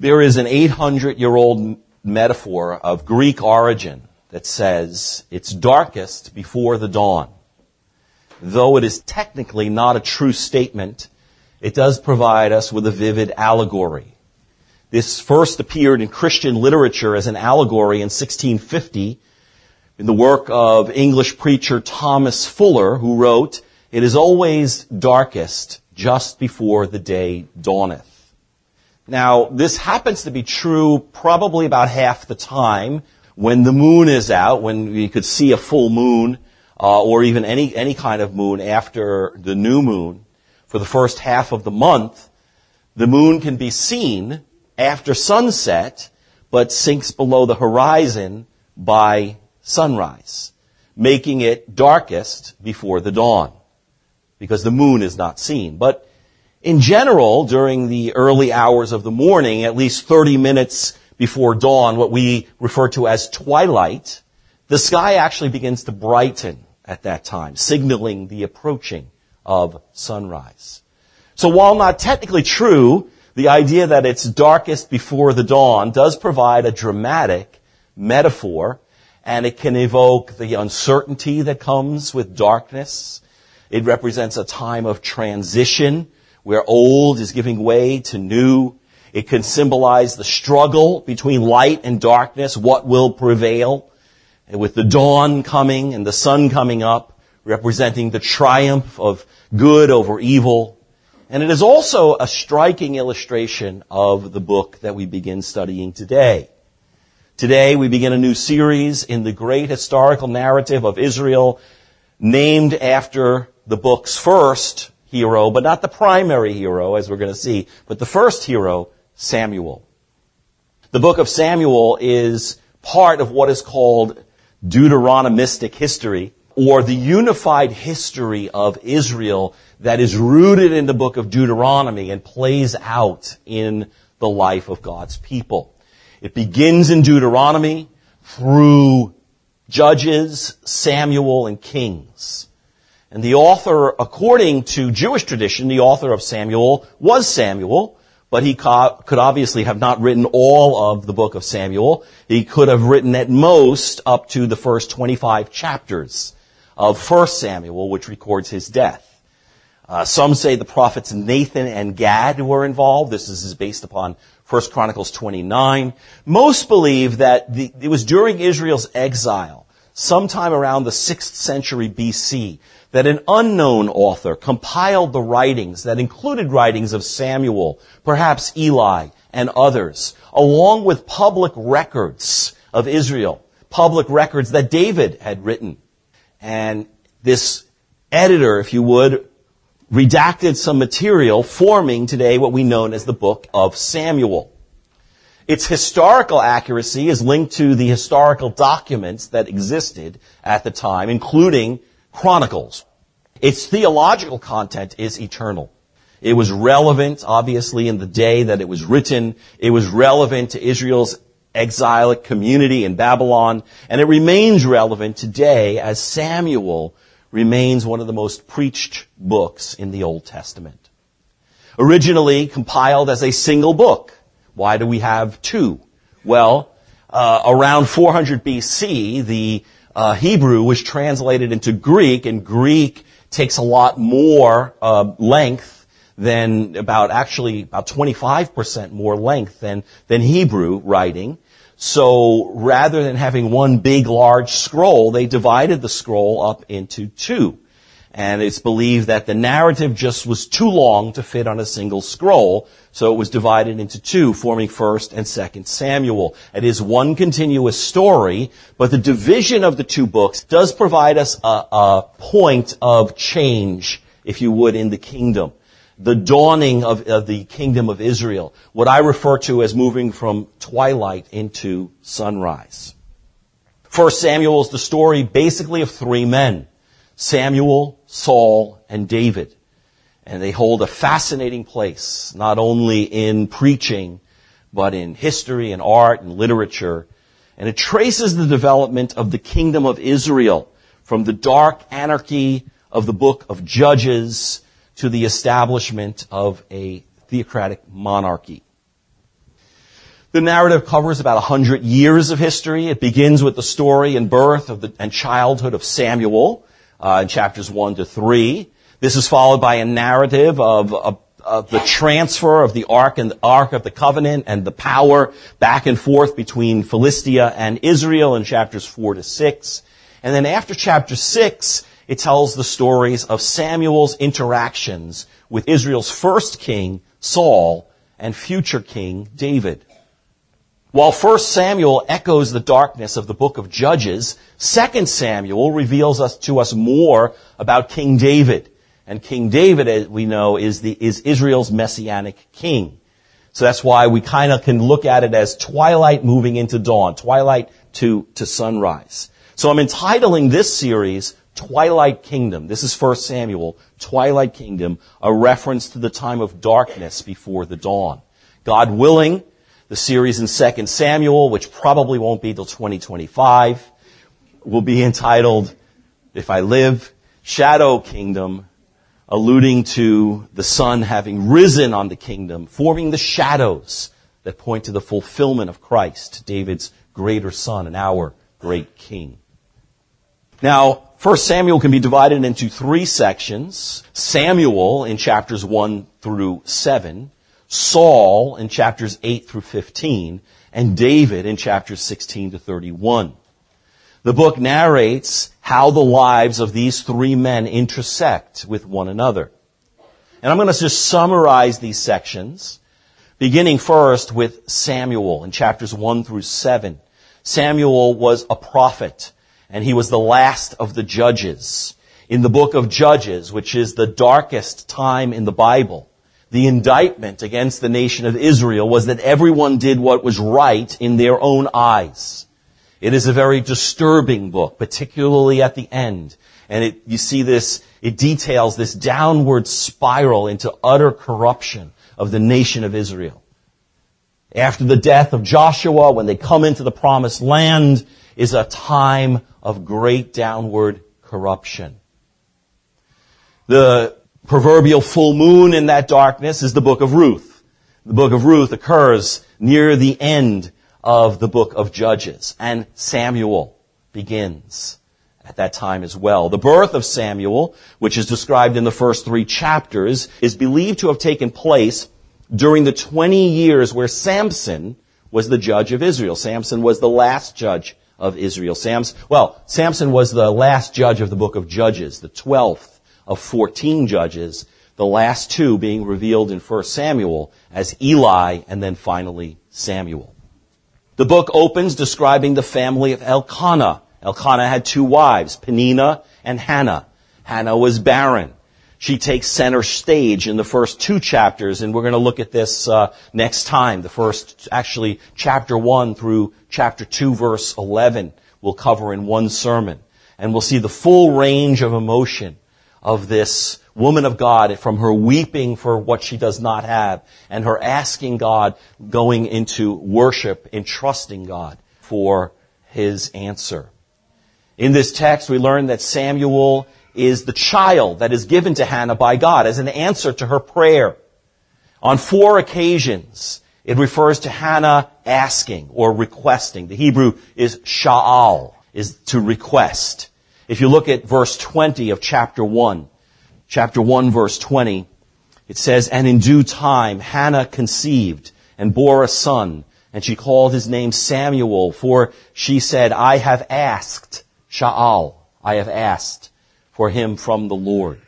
There is an 800 year old metaphor of Greek origin that says it's darkest before the dawn. Though it is technically not a true statement, it does provide us with a vivid allegory. This first appeared in Christian literature as an allegory in 1650 in the work of English preacher Thomas Fuller, who wrote, It is always darkest just before the day dawneth. Now, this happens to be true probably about half the time when the moon is out, when you could see a full moon, uh, or even any, any kind of moon after the new moon. For the first half of the month, the moon can be seen after sunset, but sinks below the horizon by sunrise, making it darkest before the dawn, because the moon is not seen. But in general, during the early hours of the morning, at least 30 minutes before dawn, what we refer to as twilight, the sky actually begins to brighten at that time, signaling the approaching of sunrise. So while not technically true, the idea that it's darkest before the dawn does provide a dramatic metaphor, and it can evoke the uncertainty that comes with darkness. It represents a time of transition where old is giving way to new. It can symbolize the struggle between light and darkness, what will prevail. And with the dawn coming and the sun coming up, representing the triumph of good over evil. And it is also a striking illustration of the book that we begin studying today. Today we begin a new series in the great historical narrative of Israel named after the book's first hero, but not the primary hero, as we're going to see, but the first hero, Samuel. The book of Samuel is part of what is called Deuteronomistic history, or the unified history of Israel that is rooted in the book of Deuteronomy and plays out in the life of God's people. It begins in Deuteronomy through Judges, Samuel, and Kings. And the author, according to Jewish tradition, the author of Samuel was Samuel, but he could obviously have not written all of the book of Samuel. He could have written at most up to the first 25 chapters of 1 Samuel, which records his death. Uh, some say the prophets Nathan and Gad were involved. This is based upon 1 Chronicles 29. Most believe that the, it was during Israel's exile, sometime around the 6th century BC, that an unknown author compiled the writings that included writings of Samuel, perhaps Eli, and others, along with public records of Israel, public records that David had written. And this editor, if you would, redacted some material forming today what we know as the book of Samuel. Its historical accuracy is linked to the historical documents that existed at the time, including Chronicles. Its theological content is eternal. It was relevant, obviously, in the day that it was written. It was relevant to Israel's exilic community in Babylon, and it remains relevant today as Samuel remains one of the most preached books in the Old Testament. Originally compiled as a single book. Why do we have two? Well, uh, around 400 BC, the uh, Hebrew was translated into Greek, and Greek takes a lot more uh, length than about actually about 25% more length than than Hebrew writing. So rather than having one big large scroll, they divided the scroll up into two. And it's believed that the narrative just was too long to fit on a single scroll, so it was divided into two, forming first and second Samuel. It is one continuous story, but the division of the two books does provide us a, a point of change, if you would, in the kingdom. The dawning of, of the kingdom of Israel. What I refer to as moving from twilight into sunrise. First Samuel is the story basically of three men. Samuel, Saul, and David. And they hold a fascinating place, not only in preaching, but in history and art and literature. And it traces the development of the kingdom of Israel from the dark anarchy of the book of Judges to the establishment of a theocratic monarchy. The narrative covers about 100 years of history. It begins with the story and birth of the, and childhood of Samuel uh, in chapters 1 to 3. This is followed by a narrative of, of, of the transfer of the Ark and the Ark of the Covenant and the power back and forth between Philistia and Israel in chapters 4 to 6. And then after chapter 6, it tells the stories of Samuel's interactions with Israel's first king, Saul, and future king, David. While 1 Samuel echoes the darkness of the book of Judges, 2 Samuel reveals us to us more about King David. And King David, as we know, is the, is Israel's messianic king. So that's why we kind of can look at it as twilight moving into dawn, twilight to, to sunrise. So I'm entitling this series Twilight Kingdom. This is 1 Samuel, Twilight Kingdom, a reference to the time of darkness before the dawn. God willing, the series in 2 Samuel, which probably won't be till 2025, will be entitled, If I Live, Shadow Kingdom, alluding to the sun having risen on the kingdom, forming the shadows that point to the fulfillment of Christ, David's greater son and our great king. Now, 1 Samuel can be divided into three sections. Samuel in chapters 1 through 7, Saul in chapters 8 through 15, and David in chapters 16 to 31. The book narrates how the lives of these three men intersect with one another. And I'm going to just summarize these sections, beginning first with Samuel in chapters 1 through 7. Samuel was a prophet and he was the last of the judges. In the book of Judges, which is the darkest time in the Bible, the indictment against the nation of Israel was that everyone did what was right in their own eyes. It is a very disturbing book, particularly at the end. And it, you see this, it details this downward spiral into utter corruption of the nation of Israel. After the death of Joshua, when they come into the promised land, is a time of great downward corruption. The proverbial full moon in that darkness is the book of Ruth. The book of Ruth occurs near the end of the book of Judges, and Samuel begins at that time as well. The birth of Samuel, which is described in the first three chapters, is believed to have taken place during the 20 years where Samson was the judge of Israel. Samson was the last judge of Israel. Sam's, well, Samson was the last judge of the book of Judges, the 12th of 14 judges, the last two being revealed in 1 Samuel as Eli and then finally Samuel. The book opens describing the family of Elkanah. Elkanah had two wives, Penina and Hannah. Hannah was barren. She takes center stage in the first two chapters, and we're going to look at this uh, next time. The first, actually, chapter one through chapter two, verse eleven, we'll cover in one sermon, and we'll see the full range of emotion of this woman of God from her weeping for what she does not have, and her asking God, going into worship and trusting God for His answer. In this text, we learn that Samuel is the child that is given to Hannah by God as an answer to her prayer. On four occasions, it refers to Hannah asking or requesting. The Hebrew is sha'al, is to request. If you look at verse 20 of chapter 1, chapter 1 verse 20, it says, And in due time Hannah conceived and bore a son, and she called his name Samuel, for she said, I have asked, sha'al, I have asked for him from the Lord.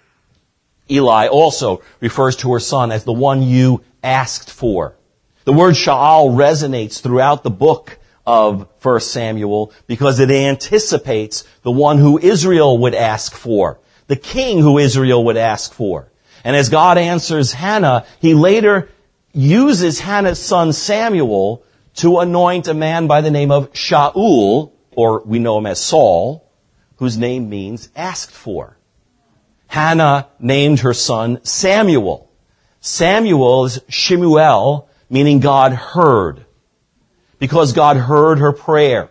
Eli also refers to her son as the one you asked for. The word Sha'al resonates throughout the book of 1 Samuel because it anticipates the one who Israel would ask for, the king who Israel would ask for. And as God answers Hannah, he later uses Hannah's son Samuel to anoint a man by the name of Shaul, or we know him as Saul, whose name means asked for. Hannah named her son Samuel. Samuel is Shemuel, meaning God heard. Because God heard her prayer.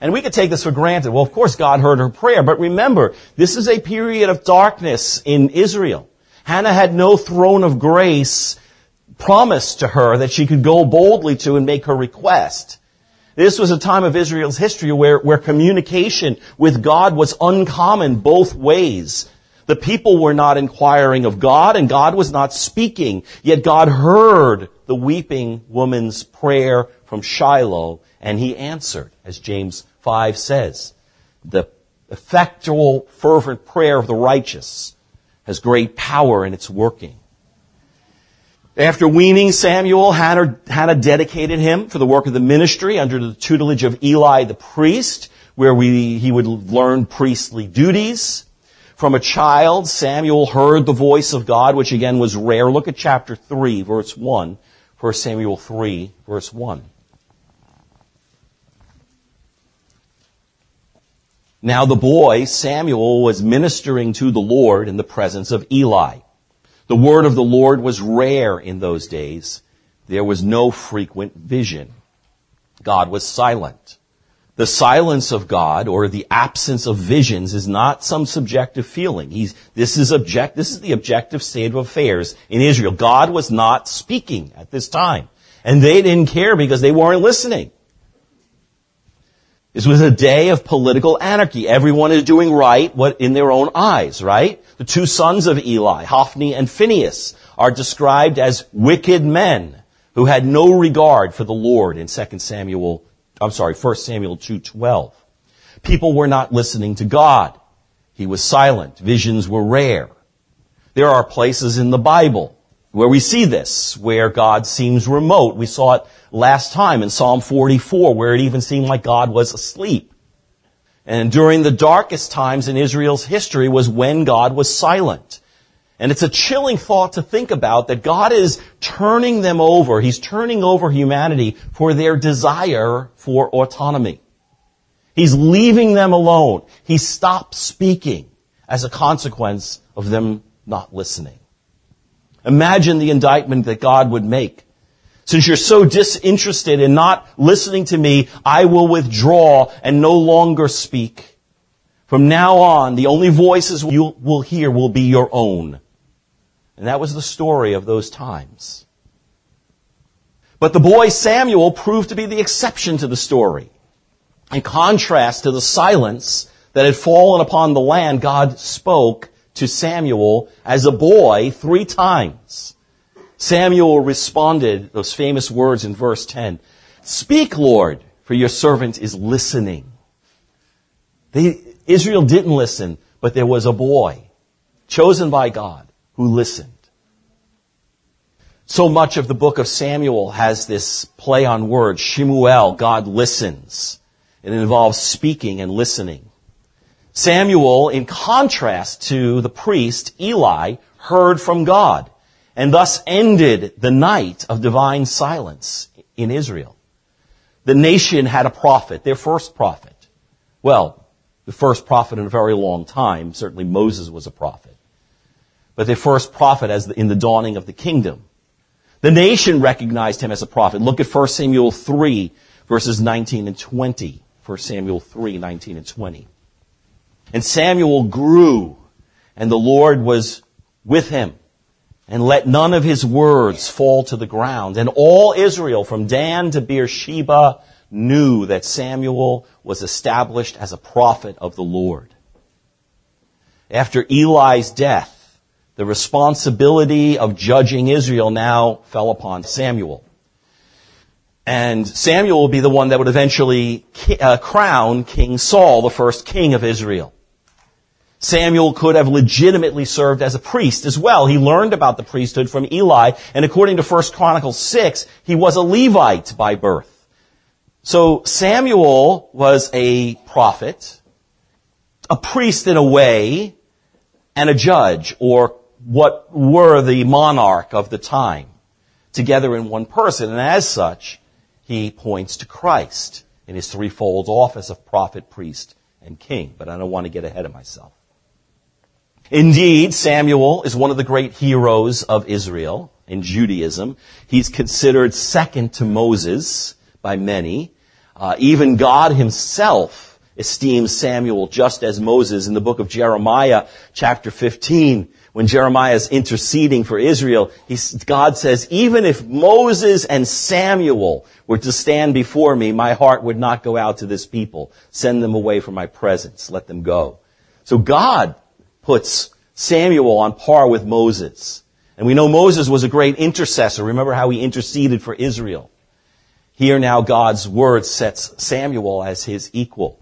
And we could take this for granted. Well, of course God heard her prayer, but remember, this is a period of darkness in Israel. Hannah had no throne of grace promised to her that she could go boldly to and make her request. This was a time of Israel's history where, where communication with God was uncommon both ways. The people were not inquiring of God and God was not speaking. Yet God heard the weeping woman's prayer from Shiloh and he answered, as James 5 says. The effectual, fervent prayer of the righteous has great power in its working. After weaning Samuel, Hannah, dedicated him for the work of the ministry under the tutelage of Eli the priest, where we, he would learn priestly duties. From a child, Samuel heard the voice of God, which again was rare. Look at chapter 3, verse 1. 1 Samuel 3, verse 1. Now the boy, Samuel, was ministering to the Lord in the presence of Eli. The word of the Lord was rare in those days. There was no frequent vision. God was silent. The silence of God or the absence of visions is not some subjective feeling. He's, this is object, this is the objective state of affairs in Israel. God was not speaking at this time. And they didn't care because they weren't listening. This was a day of political anarchy. Everyone is doing right what in their own eyes, right? The two sons of Eli, Hophni and Phinehas, are described as wicked men who had no regard for the Lord in 2 Samuel I'm sorry, 1 Samuel 2.12. People were not listening to God. He was silent. Visions were rare. There are places in the Bible where we see this, where God seems remote. We saw it last time in Psalm 44, where it even seemed like God was asleep. And during the darkest times in Israel's history was when God was silent. And it's a chilling thought to think about that God is turning them over. He's turning over humanity for their desire for autonomy. He's leaving them alone. He stops speaking as a consequence of them not listening. Imagine the indictment that God would make. Since you're so disinterested in not listening to me, I will withdraw and no longer speak. From now on, the only voices you will hear will be your own. And that was the story of those times. But the boy Samuel proved to be the exception to the story. In contrast to the silence that had fallen upon the land, God spoke to Samuel as a boy three times. Samuel responded those famous words in verse 10. Speak, Lord, for your servant is listening. They, Israel didn't listen, but there was a boy chosen by God who listened. So much of the book of Samuel has this play on words. Shemuel, God listens. It involves speaking and listening. Samuel, in contrast to the priest, Eli, heard from God and thus ended the night of divine silence in Israel. The nation had a prophet, their first prophet. Well, the first prophet in a very long time. Certainly Moses was a prophet but their first prophet as in the dawning of the kingdom. The nation recognized him as a prophet. Look at 1 Samuel 3, verses 19 and 20. 1 Samuel 3, 19 and 20. And Samuel grew, and the Lord was with him, and let none of his words fall to the ground. And all Israel, from Dan to Beersheba, knew that Samuel was established as a prophet of the Lord. After Eli's death, the responsibility of judging Israel now fell upon Samuel. And Samuel will be the one that would eventually uh, crown King Saul, the first king of Israel. Samuel could have legitimately served as a priest as well. He learned about the priesthood from Eli, and according to 1 Chronicles 6, he was a Levite by birth. So Samuel was a prophet, a priest in a way, and a judge or what were the monarch of the time together in one person. And as such, he points to Christ in his threefold office of prophet, priest, and king. But I don't want to get ahead of myself. Indeed, Samuel is one of the great heroes of Israel in Judaism. He's considered second to Moses by many. Uh, even God himself esteems Samuel just as Moses in the book of Jeremiah chapter 15 when Jeremiah is interceding for Israel, God says, even if Moses and Samuel were to stand before me, my heart would not go out to this people. Send them away from my presence. Let them go. So God puts Samuel on par with Moses. And we know Moses was a great intercessor. Remember how he interceded for Israel. Here now God's word sets Samuel as his equal.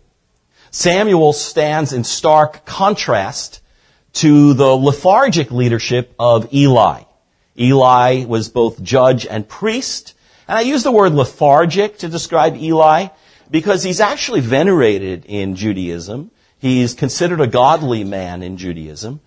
Samuel stands in stark contrast to the lethargic leadership of Eli. Eli was both judge and priest. And I use the word lethargic to describe Eli because he's actually venerated in Judaism. He's considered a godly man in Judaism.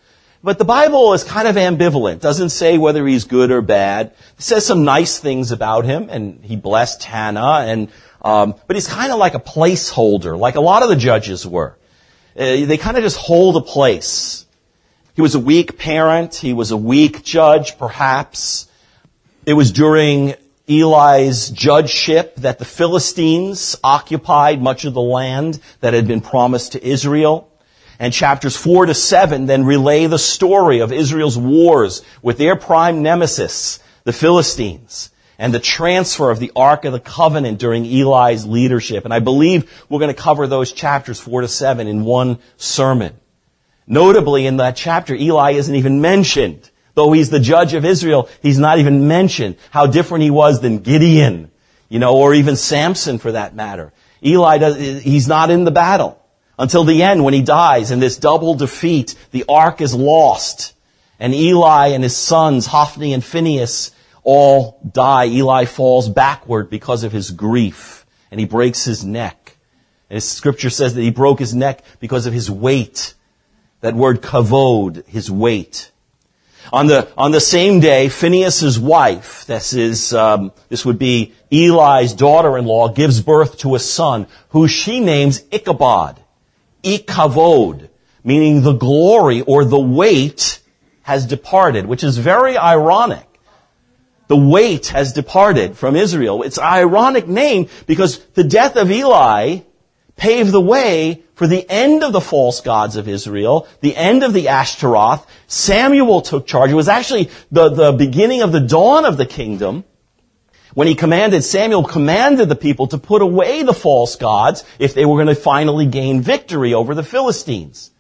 But the Bible is kind of ambivalent. Doesn't say whether he's good or bad. It says some nice things about him, and he blessed Hannah, and um, but he's kind of like a placeholder, like a lot of the judges were. Uh, they kind of just hold a place. He was a weak parent. He was a weak judge, perhaps. It was during Eli's judgeship that the Philistines occupied much of the land that had been promised to Israel. And chapters 4 to 7 then relay the story of Israel's wars with their prime nemesis, the Philistines, and the transfer of the Ark of the Covenant during Eli's leadership. And I believe we're going to cover those chapters 4 to 7 in one sermon. Notably, in that chapter, Eli isn't even mentioned. Though he's the judge of Israel, he's not even mentioned how different he was than Gideon, you know, or even Samson for that matter. Eli does, he's not in the battle until the end when he dies in this double defeat. The ark is lost and Eli and his sons, Hophni and Phinehas, all die. Eli falls backward because of his grief and he breaks his neck. And scripture says that he broke his neck because of his weight that word kavod, his weight. On the, on the same day, Phinehas' wife, this is, um, this would be Eli's daughter-in-law, gives birth to a son who she names Ichabod. Ikavod, meaning the glory or the weight has departed, which is very ironic. The weight has departed from Israel. It's an ironic name because the death of Eli paved the way for the end of the false gods of Israel, the end of the Ashtaroth. Samuel took charge. It was actually the, the beginning of the dawn of the kingdom when he commanded, Samuel commanded the people to put away the false gods if they were going to finally gain victory over the Philistines.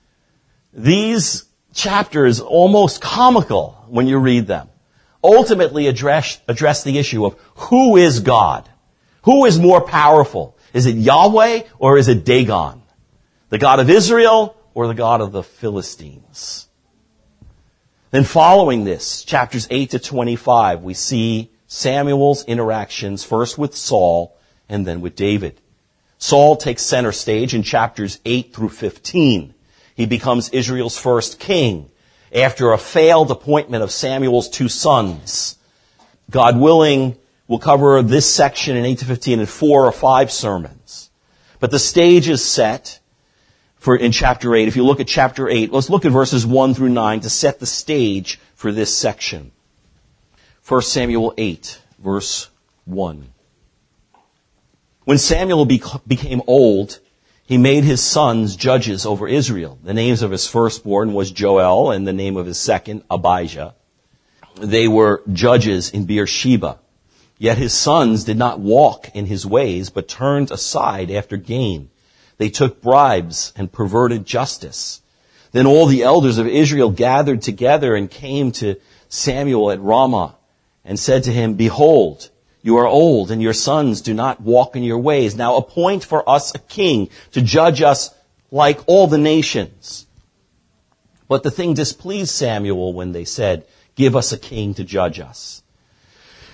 These chapters, almost comical when you read them, ultimately address, address the issue of who is God? Who is more powerful? Is it Yahweh or is it Dagon? The God of Israel or the God of the Philistines? Then following this, chapters 8 to 25, we see Samuel's interactions first with Saul and then with David. Saul takes center stage in chapters 8 through 15. He becomes Israel's first king after a failed appointment of Samuel's two sons. God willing, we'll cover this section in 8 to 15 in four or five sermons. But the stage is set for in chapter 8. If you look at chapter 8, let's look at verses 1 through 9 to set the stage for this section. 1 Samuel 8, verse 1. When Samuel became old, he made his sons judges over Israel. The names of his firstborn was Joel, and the name of his second, Abijah. They were judges in Beersheba. Yet his sons did not walk in his ways, but turned aside after gain. They took bribes and perverted justice. Then all the elders of Israel gathered together and came to Samuel at Ramah and said to him, Behold, you are old and your sons do not walk in your ways. Now appoint for us a king to judge us like all the nations. But the thing displeased Samuel when they said, give us a king to judge us.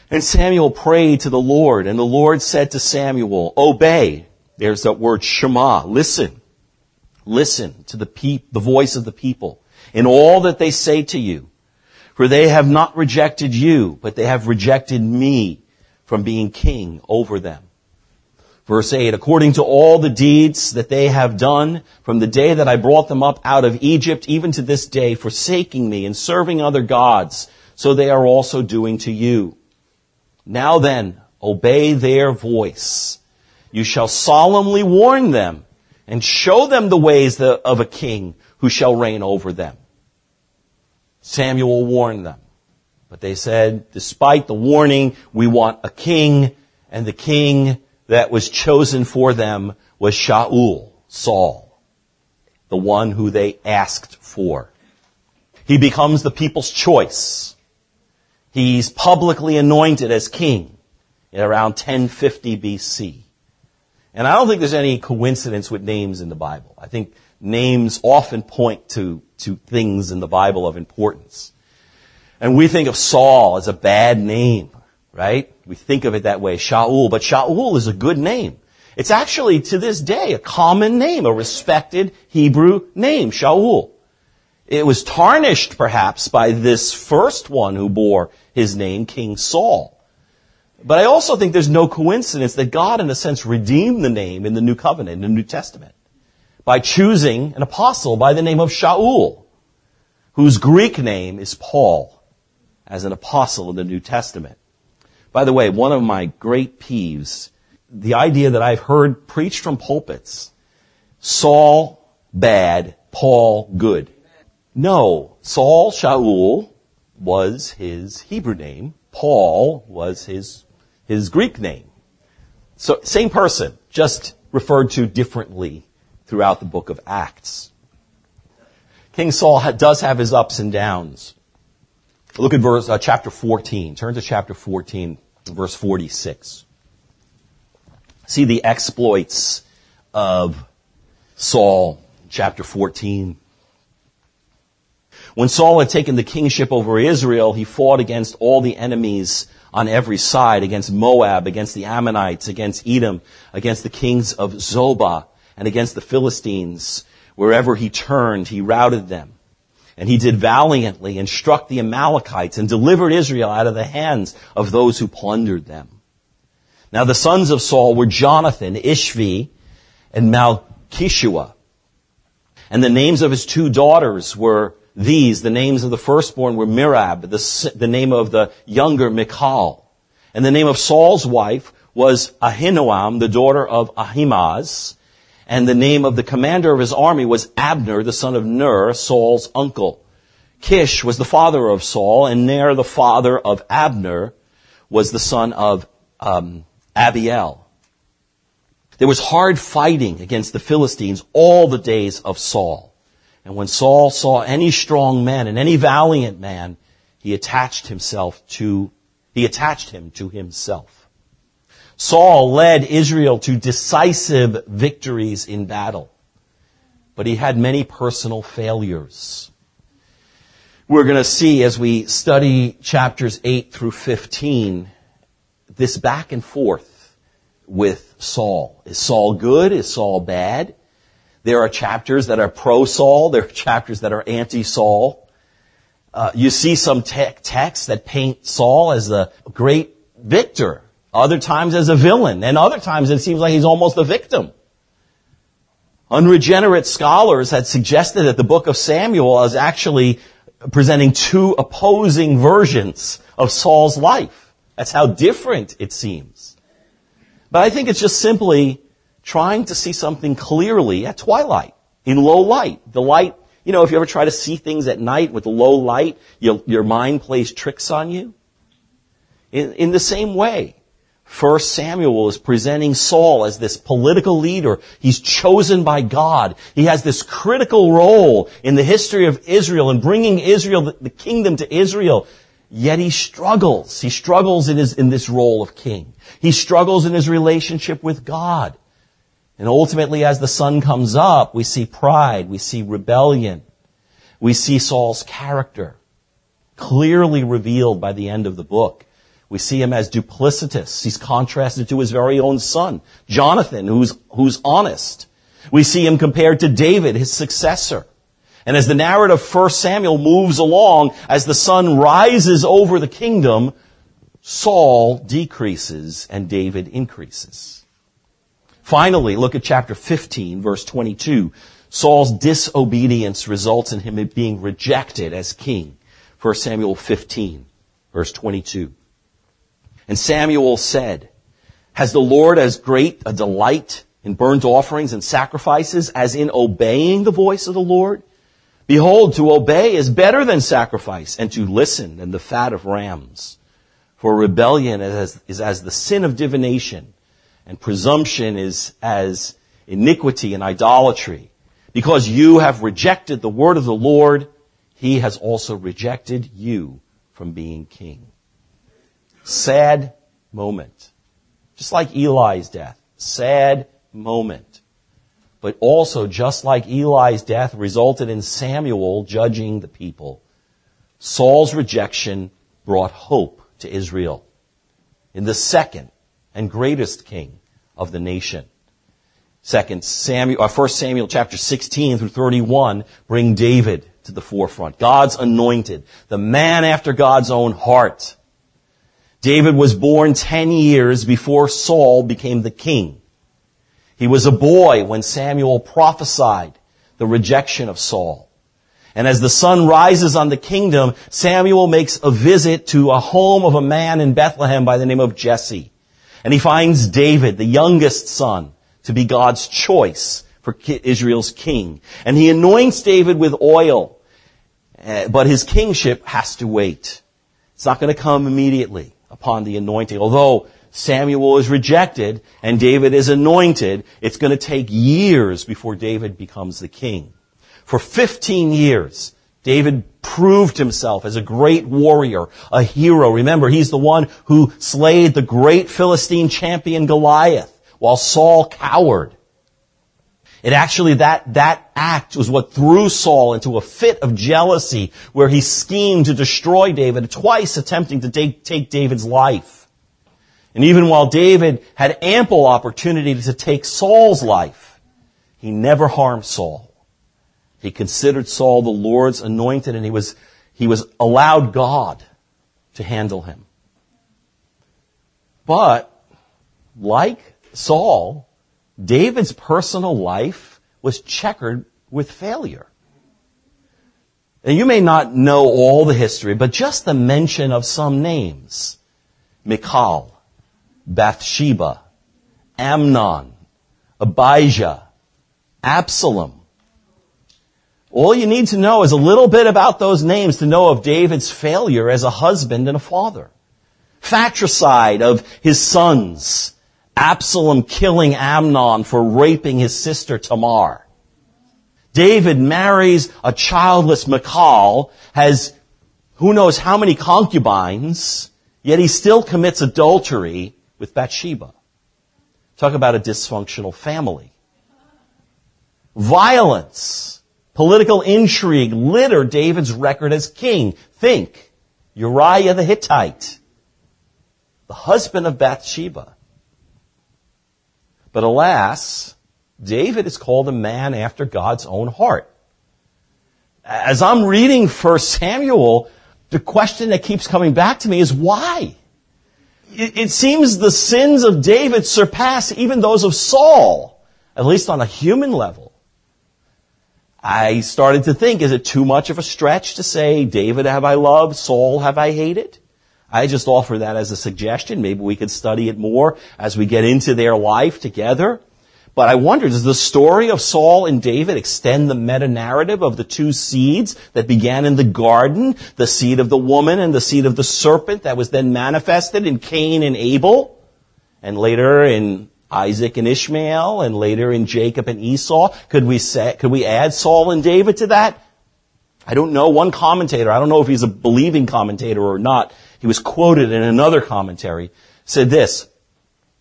And Samuel prayed to the Lord and the Lord said to Samuel, obey there's that word Shema. Listen. Listen to the, pe- the voice of the people in all that they say to you. For they have not rejected you, but they have rejected me from being king over them. Verse 8, according to all the deeds that they have done from the day that I brought them up out of Egypt, even to this day, forsaking me and serving other gods, so they are also doing to you. Now then, obey their voice you shall solemnly warn them and show them the ways of a king who shall reign over them. Samuel warned them. But they said, despite the warning, we want a king, and the king that was chosen for them was Shaul, Saul, the one who they asked for. He becomes the people's choice. He's publicly anointed as king in around 1050 BC. And I don't think there's any coincidence with names in the Bible. I think names often point to, to things in the Bible of importance. And we think of Saul as a bad name, right? We think of it that way, Shaul, but Shaul is a good name. It's actually to this day a common name, a respected Hebrew name, Shaul. It was tarnished perhaps by this first one who bore his name, King Saul. But I also think there's no coincidence that God, in a sense, redeemed the name in the New Covenant, in the New Testament, by choosing an apostle by the name of Shaul, whose Greek name is Paul, as an apostle in the New Testament. By the way, one of my great peeves, the idea that I've heard preached from pulpits, Saul bad, Paul good. No, Saul, Shaul, was his Hebrew name. Paul was his his Greek name. So, same person, just referred to differently throughout the book of Acts. King Saul does have his ups and downs. Look at verse, uh, chapter 14. Turn to chapter 14, verse 46. See the exploits of Saul, chapter 14. When Saul had taken the kingship over Israel, he fought against all the enemies on every side against Moab, against the Ammonites, against Edom, against the kings of Zobah, and against the Philistines. Wherever he turned, he routed them. And he did valiantly and struck the Amalekites and delivered Israel out of the hands of those who plundered them. Now the sons of Saul were Jonathan, Ishvi, and Malchishua. And the names of his two daughters were these, the names of the firstborn were Mirab, the, the name of the younger Michal. And the name of Saul's wife was Ahinoam, the daughter of Ahimaaz. And the name of the commander of his army was Abner, the son of Ner, Saul's uncle. Kish was the father of Saul, and Ner, the father of Abner, was the son of um, Abiel. There was hard fighting against the Philistines all the days of Saul. And when Saul saw any strong man and any valiant man, he attached himself to, he attached him to himself. Saul led Israel to decisive victories in battle, but he had many personal failures. We're going to see as we study chapters 8 through 15 this back and forth with Saul. Is Saul good? Is Saul bad? There are chapters that are pro-Saul. There are chapters that are anti-Saul. Uh, you see some te- texts that paint Saul as the great victor. Other times as a villain. And other times it seems like he's almost a victim. Unregenerate scholars had suggested that the book of Samuel is actually presenting two opposing versions of Saul's life. That's how different it seems. But I think it's just simply trying to see something clearly at twilight, in low light. The light, you know, if you ever try to see things at night with low light, your, your mind plays tricks on you. In, in the same way, First Samuel is presenting Saul as this political leader. He's chosen by God. He has this critical role in the history of Israel and bringing Israel, the kingdom to Israel. Yet he struggles. He struggles in his, in this role of king. He struggles in his relationship with God. And ultimately, as the sun comes up, we see pride, we see rebellion, we see Saul's character clearly revealed by the end of the book. We see him as duplicitous. He's contrasted to his very own son, Jonathan, who's, who's honest. We see him compared to David, his successor. And as the narrative of 1 Samuel moves along, as the sun rises over the kingdom, Saul decreases and David increases. Finally, look at chapter 15, verse 22. Saul's disobedience results in him being rejected as king. 1 Samuel 15, verse 22. And Samuel said, Has the Lord as great a delight in burnt offerings and sacrifices as in obeying the voice of the Lord? Behold, to obey is better than sacrifice, and to listen than the fat of rams. For rebellion is as, is as the sin of divination, and presumption is as iniquity and idolatry. Because you have rejected the word of the Lord, he has also rejected you from being king. Sad moment. Just like Eli's death. Sad moment. But also, just like Eli's death resulted in Samuel judging the people, Saul's rejection brought hope to Israel in the second and greatest king of the nation. Second Samuel, uh, First Samuel chapter 16 through 31 bring David to the forefront. God's anointed, the man after God's own heart. David was born 10 years before Saul became the king. He was a boy when Samuel prophesied the rejection of Saul. And as the sun rises on the kingdom, Samuel makes a visit to a home of a man in Bethlehem by the name of Jesse. And he finds David, the youngest son, to be God's choice for Israel's king. And he anoints David with oil. Eh, but his kingship has to wait. It's not going to come immediately upon the anointing. Although Samuel is rejected and David is anointed, it's going to take years before David becomes the king. For 15 years, David proved himself as a great warrior, a hero. Remember, he's the one who slayed the great Philistine champion Goliath while Saul cowered. It actually, that, that act was what threw Saul into a fit of jealousy where he schemed to destroy David, twice attempting to take, take David's life. And even while David had ample opportunity to take Saul's life, he never harmed Saul. He considered Saul the Lord's anointed and he was, he was allowed God to handle him. But, like Saul, David's personal life was checkered with failure. And you may not know all the history, but just the mention of some names. Michal, Bathsheba, Amnon, Abijah, Absalom. All you need to know is a little bit about those names to know of David's failure as a husband and a father. Fratricide of his sons Absalom killing Amnon for raping his sister Tamar. David marries a childless Michal, has who knows how many concubines, yet he still commits adultery with Bathsheba. Talk about a dysfunctional family. Violence, political intrigue litter David's record as king. Think Uriah the Hittite, the husband of Bathsheba. But alas, David is called a man after God's own heart. As I'm reading 1 Samuel, the question that keeps coming back to me is why? It, it seems the sins of David surpass even those of Saul, at least on a human level. I started to think, is it too much of a stretch to say, David have I loved, Saul have I hated? I just offer that as a suggestion. Maybe we could study it more as we get into their life together. But I wonder, does the story of Saul and David extend the meta-narrative of the two seeds that began in the garden, the seed of the woman and the seed of the serpent that was then manifested in Cain and Abel, and later in Isaac and Ishmael, and later in Jacob and Esau? Could we say, could we add Saul and David to that? I don't know. One commentator, I don't know if he's a believing commentator or not, he was quoted in another commentary, said this,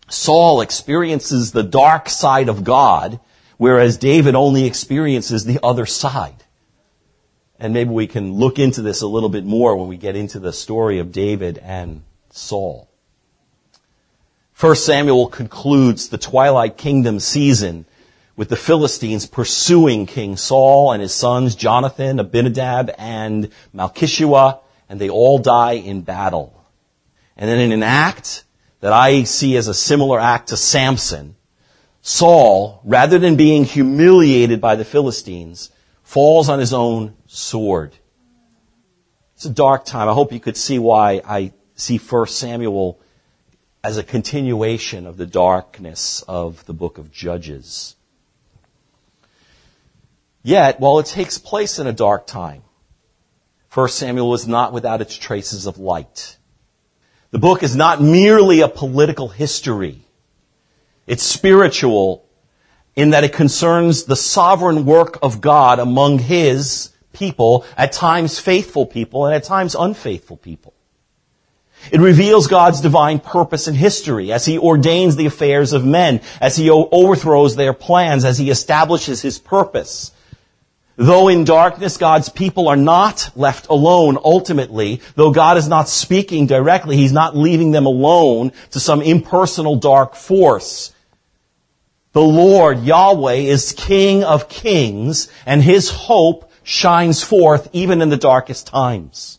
Saul experiences the dark side of God, whereas David only experiences the other side. And maybe we can look into this a little bit more when we get into the story of David and Saul. First Samuel concludes the Twilight Kingdom season with the Philistines pursuing King Saul and his sons Jonathan, Abinadab, and Malchishua and they all die in battle. And then in an act that I see as a similar act to Samson, Saul, rather than being humiliated by the Philistines, falls on his own sword. It's a dark time. I hope you could see why I see 1 Samuel as a continuation of the darkness of the book of Judges. Yet, while it takes place in a dark time, 1 Samuel was not without its traces of light. The book is not merely a political history. It's spiritual in that it concerns the sovereign work of God among His people, at times faithful people and at times unfaithful people. It reveals God's divine purpose in history as He ordains the affairs of men, as He overthrows their plans, as He establishes His purpose. Though in darkness, God's people are not left alone ultimately. Though God is not speaking directly, He's not leaving them alone to some impersonal dark force. The Lord, Yahweh, is King of kings, and His hope shines forth even in the darkest times.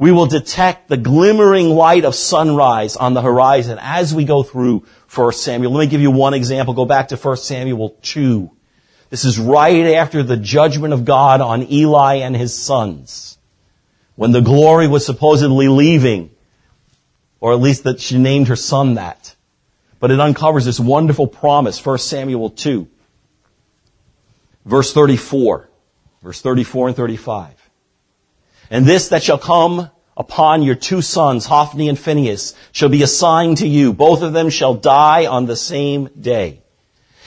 We will detect the glimmering light of sunrise on the horizon as we go through 1 Samuel. Let me give you one example. Go back to 1 Samuel 2. This is right after the judgment of God on Eli and his sons. When the glory was supposedly leaving, or at least that she named her son that. But it uncovers this wonderful promise, 1 Samuel 2, verse 34. Verse 34 and 35. And this that shall come upon your two sons, Hophni and Phinehas, shall be a sign to you. Both of them shall die on the same day.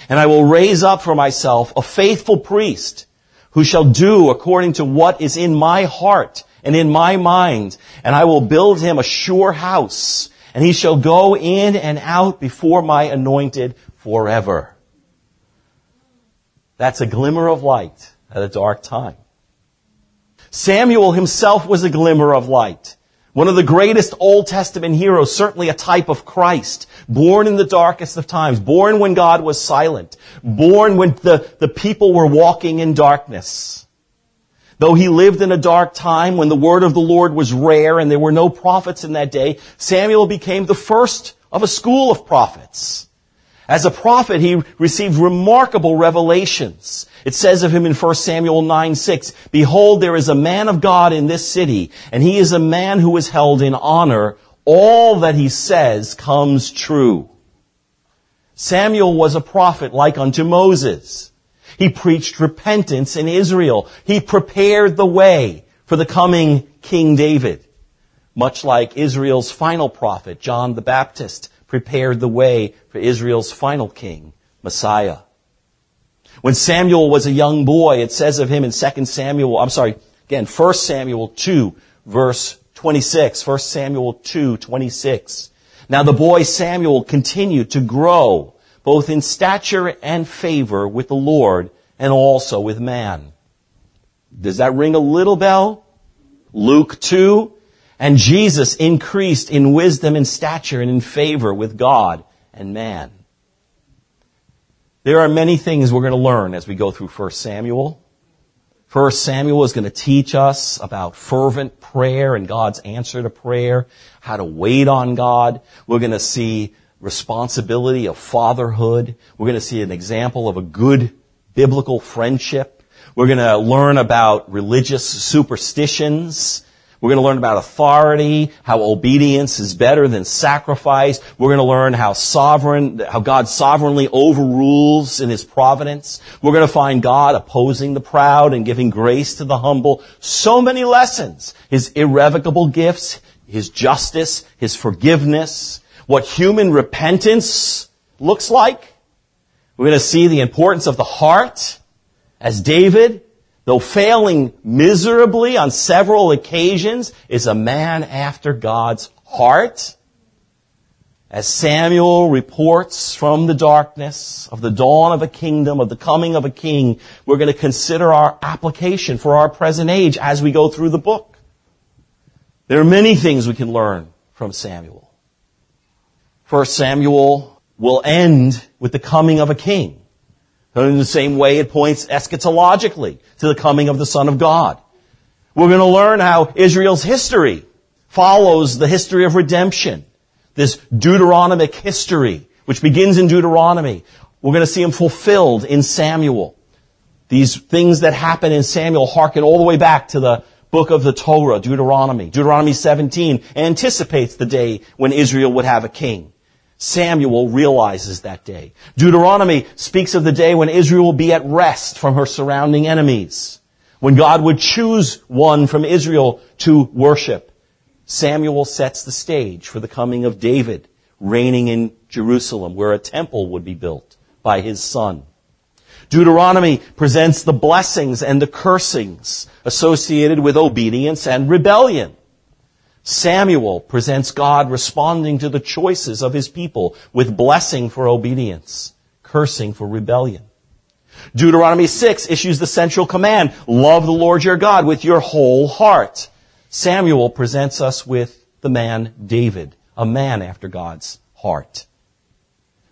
And I will raise up for myself a faithful priest who shall do according to what is in my heart and in my mind. And I will build him a sure house and he shall go in and out before my anointed forever. That's a glimmer of light at a dark time. Samuel himself was a glimmer of light. One of the greatest Old Testament heroes, certainly a type of Christ, born in the darkest of times, born when God was silent, born when the, the people were walking in darkness. Though he lived in a dark time when the word of the Lord was rare and there were no prophets in that day, Samuel became the first of a school of prophets. As a prophet, he received remarkable revelations. It says of him in 1 Samuel 9, 6, Behold, there is a man of God in this city, and he is a man who is held in honor. All that he says comes true. Samuel was a prophet like unto Moses. He preached repentance in Israel. He prepared the way for the coming King David. Much like Israel's final prophet, John the Baptist, prepared the way for Israel's final king, Messiah. When Samuel was a young boy, it says of him in 2 Samuel, I'm sorry, again, 1 Samuel 2, verse 26. 1 Samuel 2, 26. Now the boy Samuel continued to grow, both in stature and favor with the Lord, and also with man. Does that ring a little bell? Luke 2, and Jesus increased in wisdom and stature and in favor with God and man. There are many things we're going to learn as we go through 1 Samuel. 1 Samuel is going to teach us about fervent prayer and God's answer to prayer, how to wait on God. We're going to see responsibility of fatherhood. We're going to see an example of a good biblical friendship. We're going to learn about religious superstitions we're going to learn about authority, how obedience is better than sacrifice. We're going to learn how sovereign, how God sovereignly overrules in His providence. We're going to find God opposing the proud and giving grace to the humble. So many lessons. His irrevocable gifts, His justice, His forgiveness, what human repentance looks like. We're going to see the importance of the heart as David though failing miserably on several occasions, is a man after God's heart. As Samuel reports from the darkness of the dawn of a kingdom, of the coming of a king, we're going to consider our application for our present age as we go through the book. There are many things we can learn from Samuel. First Samuel will end with the coming of a king. In the same way, it points eschatologically to the coming of the Son of God. We're going to learn how Israel's history follows the history of redemption. This Deuteronomic history, which begins in Deuteronomy. We're going to see them fulfilled in Samuel. These things that happen in Samuel harken all the way back to the book of the Torah, Deuteronomy. Deuteronomy 17 anticipates the day when Israel would have a king. Samuel realizes that day. Deuteronomy speaks of the day when Israel will be at rest from her surrounding enemies. When God would choose one from Israel to worship. Samuel sets the stage for the coming of David, reigning in Jerusalem, where a temple would be built by his son. Deuteronomy presents the blessings and the cursings associated with obedience and rebellion. Samuel presents God responding to the choices of his people with blessing for obedience, cursing for rebellion. Deuteronomy 6 issues the central command, love the Lord your God with your whole heart. Samuel presents us with the man David, a man after God's heart.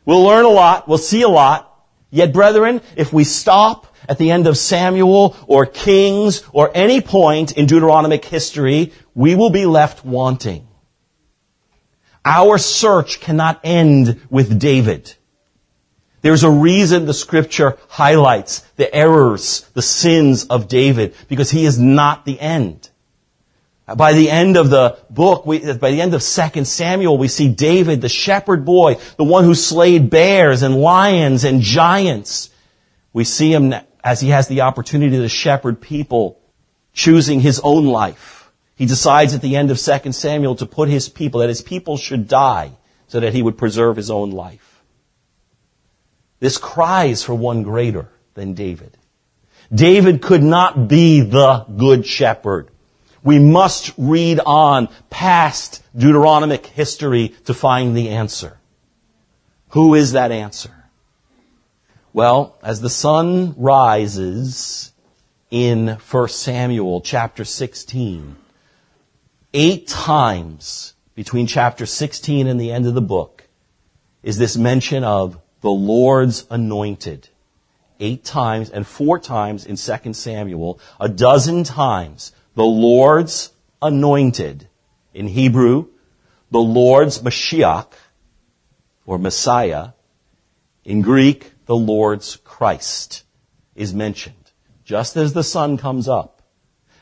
We'll learn a lot, we'll see a lot, yet brethren, if we stop at the end of Samuel or Kings or any point in Deuteronomic history, we will be left wanting. Our search cannot end with David. There's a reason the scripture highlights the errors, the sins of David, because he is not the end. By the end of the book, we, by the end of 2 Samuel, we see David, the shepherd boy, the one who slayed bears and lions and giants. We see him as he has the opportunity to shepherd people, choosing his own life. He decides at the end of 2 Samuel to put his people, that his people should die, so that he would preserve his own life. This cries for one greater than David. David could not be the good shepherd. We must read on past Deuteronomic history to find the answer. Who is that answer? Well, as the sun rises in 1 Samuel chapter 16, eight times between chapter 16 and the end of the book is this mention of the Lord's anointed. Eight times and four times in 2 Samuel, a dozen times the Lord's anointed. In Hebrew, the Lord's Mashiach, or Messiah. In Greek, the Lord's Christ is mentioned. Just as the sun comes up.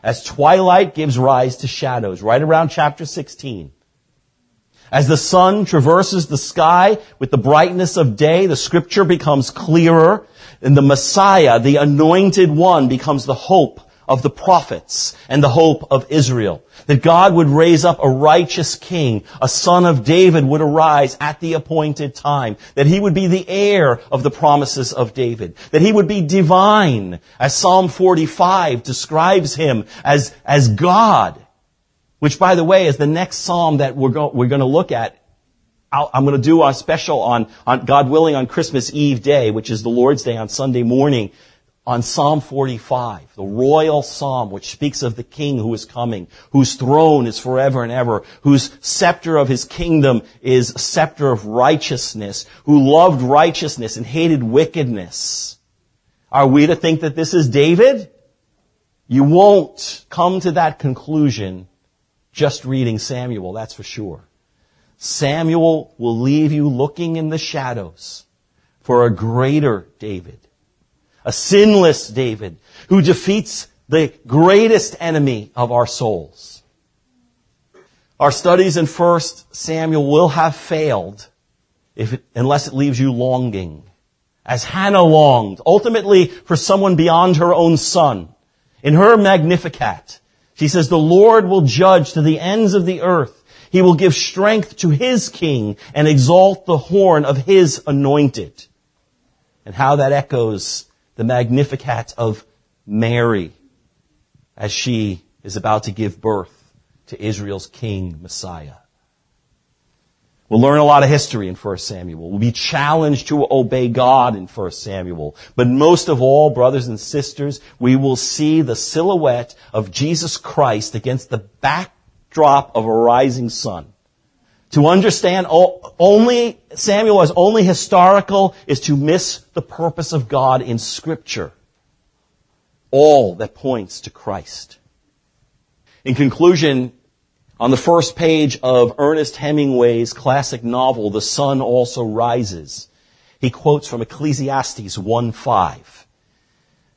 As twilight gives rise to shadows, right around chapter 16. As the sun traverses the sky with the brightness of day, the scripture becomes clearer, and the Messiah, the anointed one, becomes the hope of the prophets and the hope of Israel. That God would raise up a righteous king, a son of David would arise at the appointed time. That he would be the heir of the promises of David. That he would be divine, as Psalm 45 describes him as, as God. Which, by the way, is the next psalm that we're, go, we're going to look at i am going to do a special on, on, God willing, on Christmas Eve day, which is the Lord's Day on Sunday morning on Psalm 45, the royal psalm which speaks of the king who is coming, whose throne is forever and ever, whose scepter of his kingdom is scepter of righteousness, who loved righteousness and hated wickedness. Are we to think that this is David? You won't come to that conclusion just reading Samuel, that's for sure. Samuel will leave you looking in the shadows for a greater David a sinless David who defeats the greatest enemy of our souls. Our studies in 1 Samuel will have failed if it, unless it leaves you longing. As Hannah longed, ultimately for someone beyond her own son. In her Magnificat, she says, the Lord will judge to the ends of the earth. He will give strength to his king and exalt the horn of his anointed. And how that echoes the Magnificat of Mary as she is about to give birth to Israel's King Messiah. We'll learn a lot of history in 1 Samuel. We'll be challenged to obey God in 1 Samuel. But most of all, brothers and sisters, we will see the silhouette of Jesus Christ against the backdrop of a rising sun. To understand only Samuel as only historical is to miss the purpose of God in scripture. All that points to Christ. In conclusion, on the first page of Ernest Hemingway's classic novel, The Sun Also Rises, he quotes from Ecclesiastes 1.5.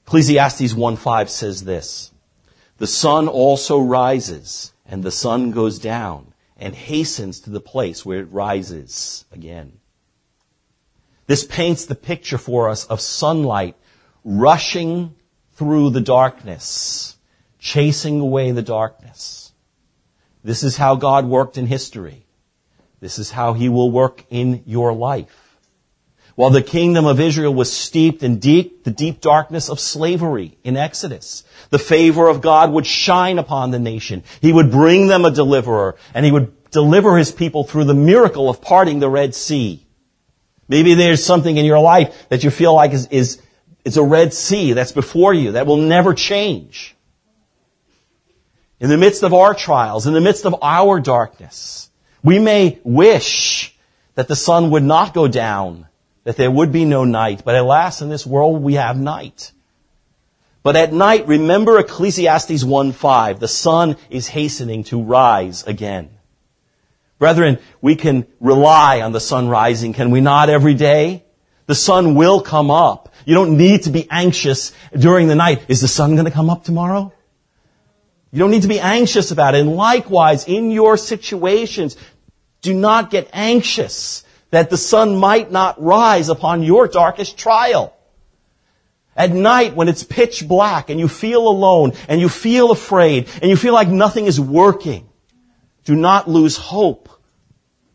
Ecclesiastes 1.5 says this, The sun also rises, and the sun goes down, and hastens to the place where it rises again. This paints the picture for us of sunlight rushing through the darkness, chasing away the darkness. This is how God worked in history. This is how He will work in your life. While the kingdom of Israel was steeped in deep, the deep darkness of slavery in Exodus, the favor of God would shine upon the nation. He would bring them a deliverer, and He would deliver His people through the miracle of parting the Red Sea. Maybe there's something in your life that you feel like is, is, is a Red Sea that's before you that will never change. In the midst of our trials, in the midst of our darkness, we may wish that the sun would not go down that there would be no night. But alas, in this world we have night. But at night, remember Ecclesiastes 1.5, the sun is hastening to rise again. Brethren, we can rely on the sun rising, can we not every day? The sun will come up. You don't need to be anxious during the night. Is the sun going to come up tomorrow? You don't need to be anxious about it. And likewise, in your situations, do not get anxious that the sun might not rise upon your darkest trial. At night when it's pitch black and you feel alone and you feel afraid and you feel like nothing is working, do not lose hope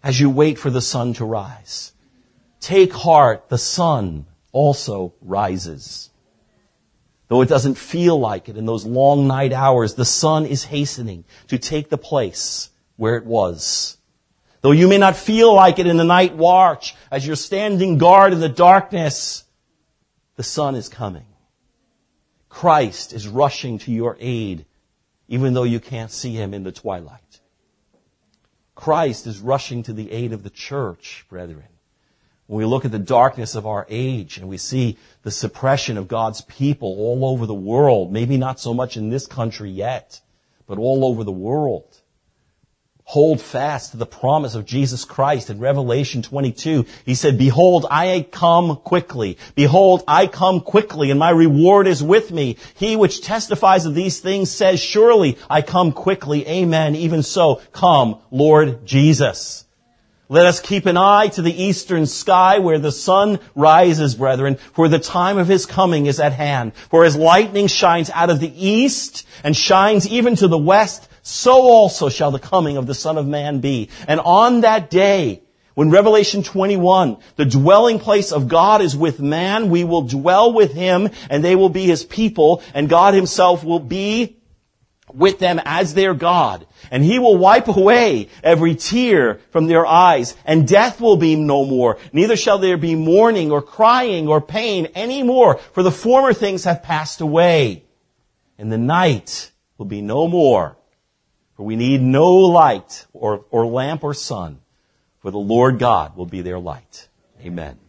as you wait for the sun to rise. Take heart, the sun also rises. Though it doesn't feel like it in those long night hours, the sun is hastening to take the place where it was. Though you may not feel like it in the night watch, as you're standing guard in the darkness, the sun is coming. Christ is rushing to your aid, even though you can't see him in the twilight. Christ is rushing to the aid of the church, brethren. When we look at the darkness of our age and we see the suppression of God's people all over the world, maybe not so much in this country yet, but all over the world, hold fast to the promise of Jesus Christ in Revelation 22. He said, behold, I come quickly. Behold, I come quickly and my reward is with me. He which testifies of these things says, surely I come quickly. Amen. Even so, come, Lord Jesus. Let us keep an eye to the eastern sky where the sun rises, brethren, for the time of his coming is at hand. For as lightning shines out of the east and shines even to the west, so also shall the coming of the Son of Man be. And on that day, when Revelation 21, the dwelling place of God is with man, we will dwell with him and they will be his people and God himself will be with them as their God. And he will wipe away every tear from their eyes and death will be no more. Neither shall there be mourning or crying or pain any more for the former things have passed away. And the night will be no more for we need no light or, or lamp or sun, for the Lord God will be their light. Amen.